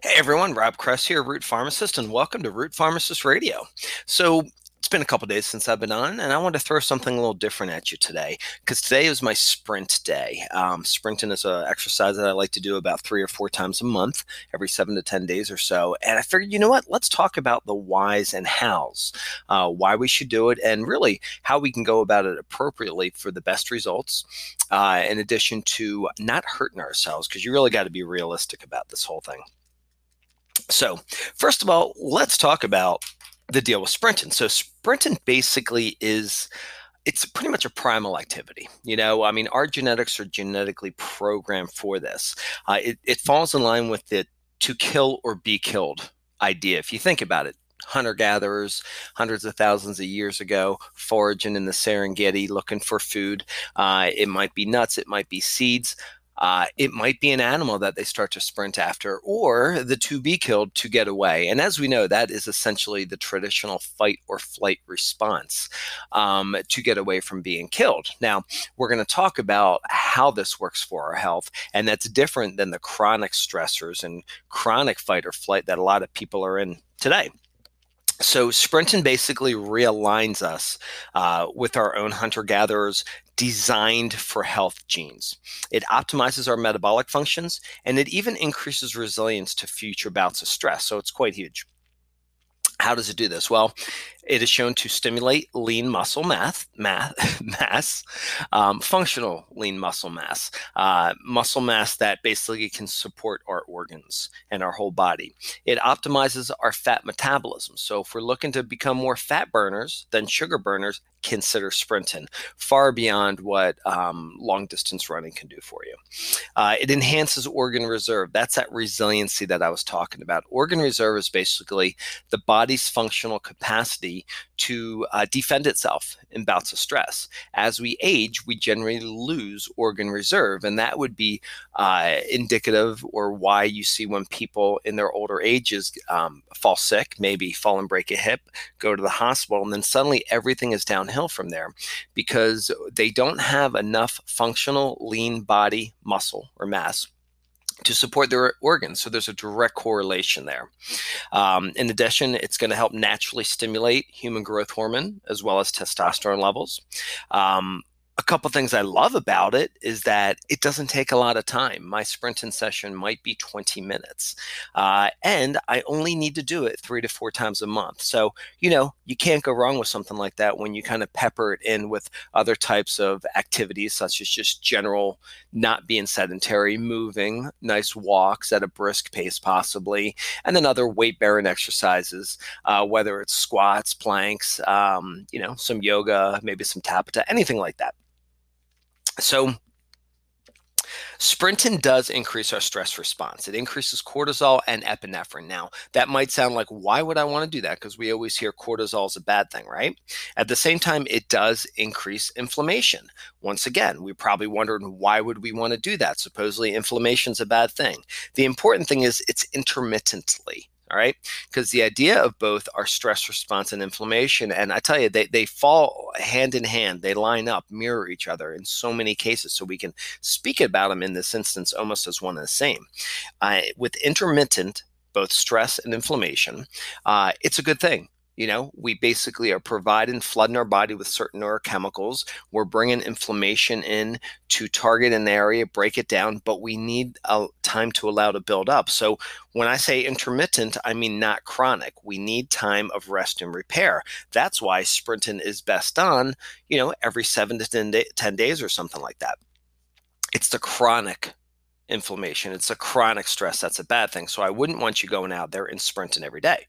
Hey everyone, Rob Kress here, Root Pharmacist, and welcome to Root Pharmacist Radio. So, it's been a couple days since I've been on, and I want to throw something a little different at you today because today is my sprint day. Um, sprinting is an exercise that I like to do about three or four times a month, every seven to 10 days or so. And I figured, you know what? Let's talk about the whys and hows, uh, why we should do it, and really how we can go about it appropriately for the best results, uh, in addition to not hurting ourselves, because you really got to be realistic about this whole thing. So, first of all, let's talk about the deal with sprinting. So, sprinting basically is it's pretty much a primal activity. You know, I mean, our genetics are genetically programmed for this. Uh, it, it falls in line with the to kill or be killed idea. If you think about it, hunter gatherers hundreds of thousands of years ago, foraging in the Serengeti looking for food. Uh, it might be nuts, it might be seeds. Uh, it might be an animal that they start to sprint after, or the to be killed to get away. And as we know, that is essentially the traditional fight or flight response um, to get away from being killed. Now, we're going to talk about how this works for our health, and that's different than the chronic stressors and chronic fight or flight that a lot of people are in today. So sprinting basically realigns us uh, with our own hunter gatherers designed for health genes. It optimizes our metabolic functions and it even increases resilience to future bouts of stress. So it's quite huge. How does it do this? Well, it is shown to stimulate lean muscle mass, mass, mass um, functional lean muscle mass, uh, muscle mass that basically can support our organs and our whole body. It optimizes our fat metabolism. So if we're looking to become more fat burners than sugar burners, consider sprinting far beyond what um, long distance running can do for you. Uh, it enhances organ reserve. That's that resiliency that I was talking about. Organ reserve is basically the body's functional capacity to uh, defend itself in bouts of stress. As we age, we generally lose organ reserve, and that would be uh, indicative or why you see when people in their older ages um, fall sick, maybe fall and break a hip, go to the hospital, and then suddenly everything is downhill from there because they don't have enough functional lean body muscle or mass to support their organs. So there's a direct correlation there. Um, in addition, it's going to help naturally stimulate human growth hormone as well as testosterone levels. Um, a couple things I love about it is that it doesn't take a lot of time. My sprinting session might be 20 minutes, uh, and I only need to do it three to four times a month. So, you know, you can't go wrong with something like that when you kind of pepper it in with other types of activities, such as just general not being sedentary, moving, nice walks at a brisk pace, possibly, and then other weight bearing exercises, uh, whether it's squats, planks, um, you know, some yoga, maybe some Tabata, anything like that. So, Sprinting does increase our stress response. It increases cortisol and epinephrine. Now, that might sound like, why would I want to do that? Because we always hear cortisol is a bad thing, right? At the same time, it does increase inflammation. Once again, we probably wondered, why would we want to do that? Supposedly, inflammation is a bad thing. The important thing is it's intermittently all right? Because the idea of both our stress response and inflammation and i tell you they, they fall hand in hand. They line up mirror each other in so many cases so we can speak about them in this instance almost as one and the same. Uh, with intermittent both stress and inflammation uh, it's a good thing you know, we basically are providing, flooding our body with certain neurochemicals. We're bringing inflammation in to target an area, break it down, but we need a time to allow to build up. So when I say intermittent, I mean not chronic. We need time of rest and repair. That's why sprinting is best done, you know, every seven to 10, day, 10 days or something like that. It's the chronic inflammation. It's a chronic stress. That's a bad thing. So I wouldn't want you going out there and sprinting every day.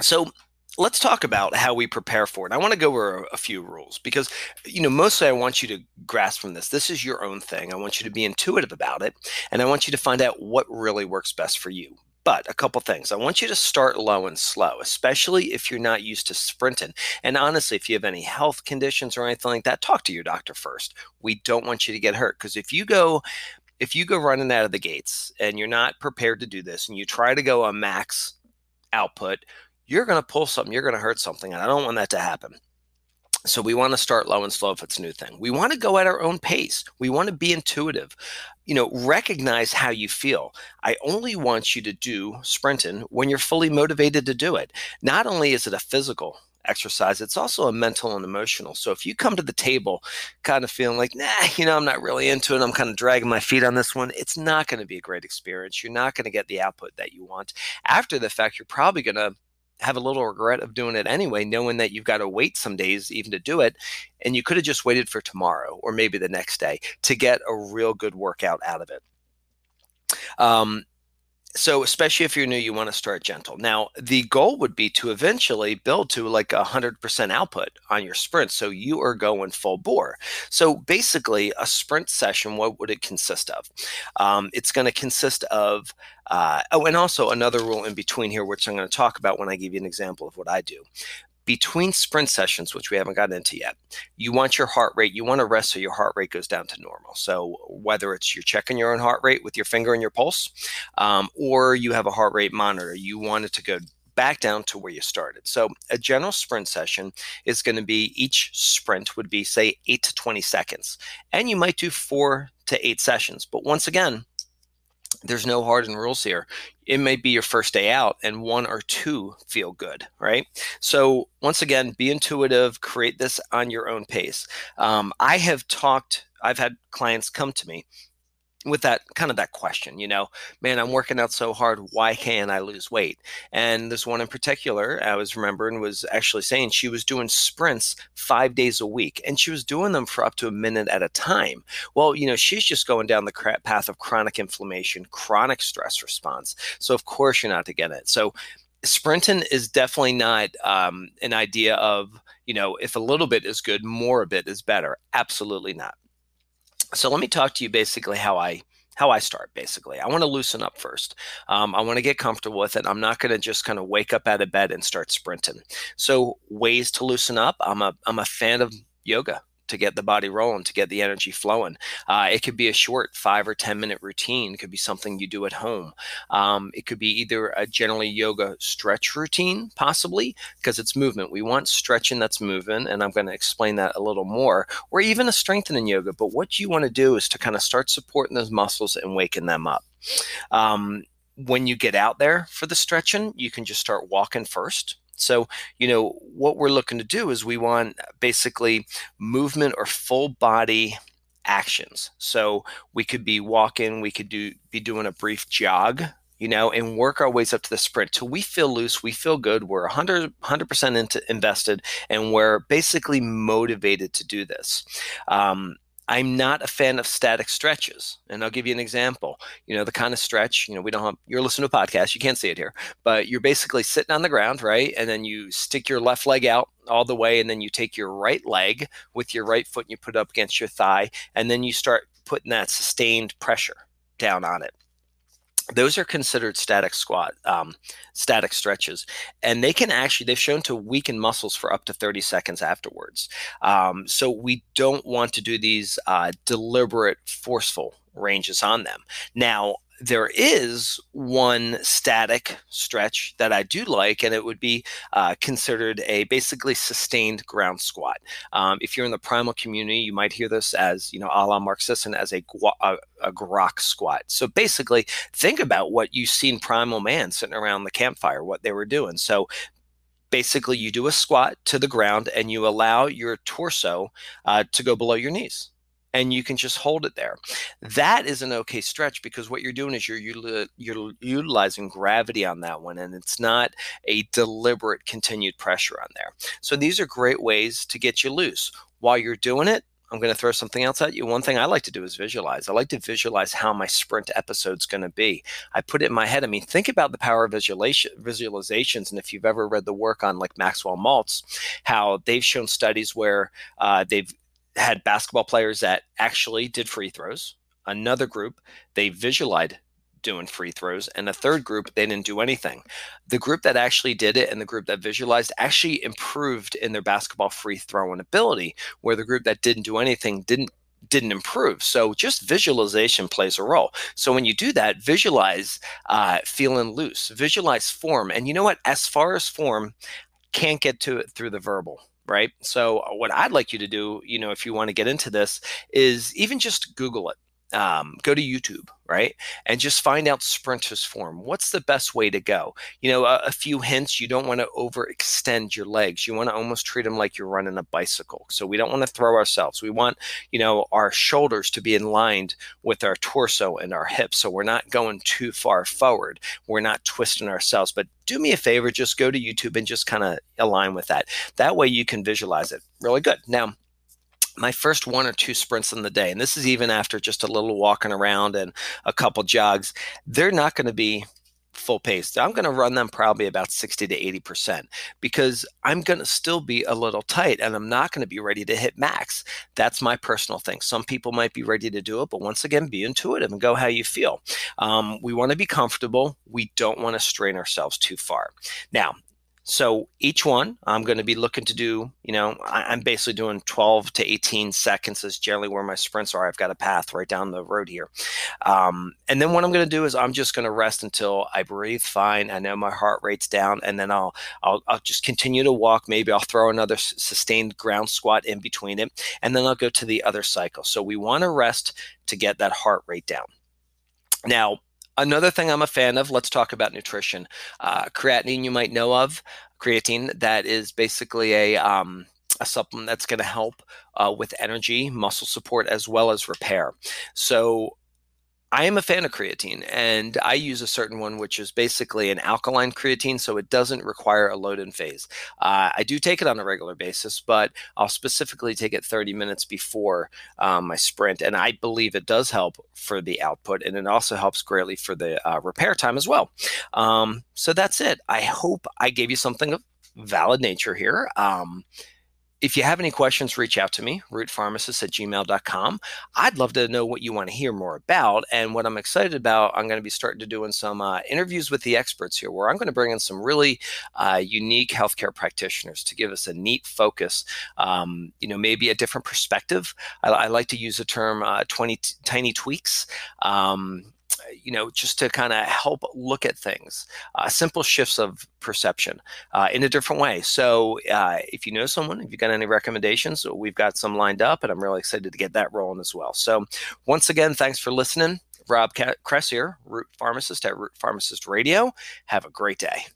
So let's talk about how we prepare for it. I want to go over a few rules because, you know, mostly I want you to grasp from this. This is your own thing. I want you to be intuitive about it, and I want you to find out what really works best for you. But a couple things. I want you to start low and slow, especially if you're not used to sprinting. And honestly, if you have any health conditions or anything like that, talk to your doctor first. We don't want you to get hurt because if you go if you go running out of the gates and you're not prepared to do this and you try to go a max output, you're going to pull something, you're going to hurt something. And I don't want that to happen. So we want to start low and slow if it's a new thing. We want to go at our own pace. We want to be intuitive. You know, recognize how you feel. I only want you to do sprinting when you're fully motivated to do it. Not only is it a physical exercise, it's also a mental and emotional. So if you come to the table kind of feeling like, nah, you know, I'm not really into it, I'm kind of dragging my feet on this one, it's not going to be a great experience. You're not going to get the output that you want. After the fact, you're probably going to have a little regret of doing it anyway, knowing that you've got to wait some days even to do it. And you could have just waited for tomorrow or maybe the next day to get a real good workout out of it. Um, so especially if you're new you want to start gentle. Now the goal would be to eventually build to like a 100% output on your sprint so you are going full bore. So basically a sprint session what would it consist of? Um, it's going to consist of uh, oh and also another rule in between here which i'm going to talk about when i give you an example of what i do between sprint sessions, which we haven't gotten into yet, you want your heart rate, you want to rest so your heart rate goes down to normal. So whether it's you're checking your own heart rate with your finger and your pulse, um, or you have a heart rate monitor, you want it to go back down to where you started. So a general sprint session is going to be each sprint would be say 8 to 20 seconds. And you might do 4 to 8 sessions. But once again, there's no hardened rules here. It may be your first day out and one or two feel good, right? So, once again, be intuitive, create this on your own pace. Um, I have talked, I've had clients come to me with that kind of that question, you know, man, I'm working out so hard. Why can't I lose weight? And this one in particular, I was remembering was actually saying she was doing sprints five days a week and she was doing them for up to a minute at a time. Well, you know, she's just going down the path of chronic inflammation, chronic stress response. So, of course, you're not to get it. So, sprinting is definitely not um, an idea of, you know, if a little bit is good, more of it is better. Absolutely not. So let me talk to you basically how I how I start basically. I want to loosen up first. Um, I want to get comfortable with it. I'm not going to just kind of wake up out of bed and start sprinting. So ways to loosen up. I'm a I'm a fan of yoga to get the body rolling, to get the energy flowing. Uh, it could be a short five or 10 minute routine. It could be something you do at home. Um, it could be either a generally yoga stretch routine, possibly, because it's movement. We want stretching that's moving, and I'm going to explain that a little more, or even a strengthening yoga. But what you want to do is to kind of start supporting those muscles and waking them up. Um, when you get out there for the stretching, you can just start walking first so, you know, what we're looking to do is we want basically movement or full body actions. So we could be walking, we could do be doing a brief jog, you know, and work our ways up to the sprint till we feel loose, we feel good, we're 100 percent invested, and we're basically motivated to do this. Um, I'm not a fan of static stretches. And I'll give you an example. You know, the kind of stretch, you know, we don't have, you're listening to a podcast, you can't see it here, but you're basically sitting on the ground, right? And then you stick your left leg out all the way, and then you take your right leg with your right foot and you put it up against your thigh, and then you start putting that sustained pressure down on it those are considered static squat um, static stretches and they can actually they've shown to weaken muscles for up to 30 seconds afterwards. Um, so we don't want to do these uh, deliberate forceful ranges on them. Now there is one static stretch that I do like, and it would be uh, considered a basically sustained ground squat. Um, if you're in the primal community, you might hear this as, you know, a la Mark Sisson as a, a, a grok squat. So basically, think about what you've seen primal man sitting around the campfire, what they were doing. So basically, you do a squat to the ground and you allow your torso uh, to go below your knees and you can just hold it there. That is an okay stretch because what you're doing is you're you're utilizing gravity on that one, and it's not a deliberate continued pressure on there. So these are great ways to get you loose while you're doing it. I'm going to throw something else at you. One thing I like to do is visualize. I like to visualize how my sprint episode's going to be. I put it in my head. I mean, think about the power of visualization, visualizations. And if you've ever read the work on like Maxwell Maltz, how they've shown studies where uh, they've had basketball players that actually did free throws. Another group, they visualized doing free throws. And a third group, they didn't do anything. The group that actually did it and the group that visualized actually improved in their basketball free throwing ability, where the group that didn't do anything didn't didn't improve. So just visualization plays a role. So when you do that, visualize uh, feeling loose, visualize form. And you know what? As far as form, can't get to it through the verbal right? So uh, what I'd like you to do, you know, if you want to get into this, is even just Google it um, go to YouTube, right? And just find out sprinter's form. What's the best way to go? You know, a, a few hints. You don't want to overextend your legs. You want to almost treat them like you're running a bicycle. So we don't want to throw ourselves. We want, you know, our shoulders to be in line with our torso and our hips. So we're not going too far forward. We're not twisting ourselves. But do me a favor, just go to YouTube and just kind of align with that. That way you can visualize it really good. Now, my first one or two sprints in the day, and this is even after just a little walking around and a couple jogs, they're not going to be full pace. I'm going to run them probably about 60 to 80% because I'm going to still be a little tight and I'm not going to be ready to hit max. That's my personal thing. Some people might be ready to do it, but once again, be intuitive and go how you feel. Um, we want to be comfortable. We don't want to strain ourselves too far. Now, so each one, I'm going to be looking to do, you know, I'm basically doing 12 to 18 seconds is generally where my sprints are. I've got a path right down the road here. Um, and then what I'm going to do is I'm just going to rest until I breathe fine. I know my heart rate's down, and then I'll, I'll, I'll just continue to walk. Maybe I'll throw another sustained ground squat in between it, and then I'll go to the other cycle. So we want to rest to get that heart rate down. Now, Another thing I'm a fan of, let's talk about nutrition. Uh, creatinine, you might know of, creatine, that is basically a, um, a supplement that's going to help uh, with energy, muscle support, as well as repair. So I am a fan of creatine and I use a certain one, which is basically an alkaline creatine. So it doesn't require a load in phase. Uh, I do take it on a regular basis, but I'll specifically take it 30 minutes before um, my sprint. And I believe it does help for the output and it also helps greatly for the uh, repair time as well. Um, so that's it. I hope I gave you something of valid nature here. Um, if you have any questions, reach out to me, rootpharmacist at gmail.com. I'd love to know what you want to hear more about. And what I'm excited about, I'm going to be starting to doing some uh, interviews with the experts here, where I'm going to bring in some really uh, unique healthcare practitioners to give us a neat focus, um, you know, maybe a different perspective. I, I like to use the term uh, 20 t- tiny tweaks. Um, you know, just to kind of help look at things, uh, simple shifts of perception uh, in a different way. So, uh, if you know someone, if you've got any recommendations, we've got some lined up, and I'm really excited to get that rolling as well. So, once again, thanks for listening. Rob Kress here, Root Pharmacist at Root Pharmacist Radio. Have a great day.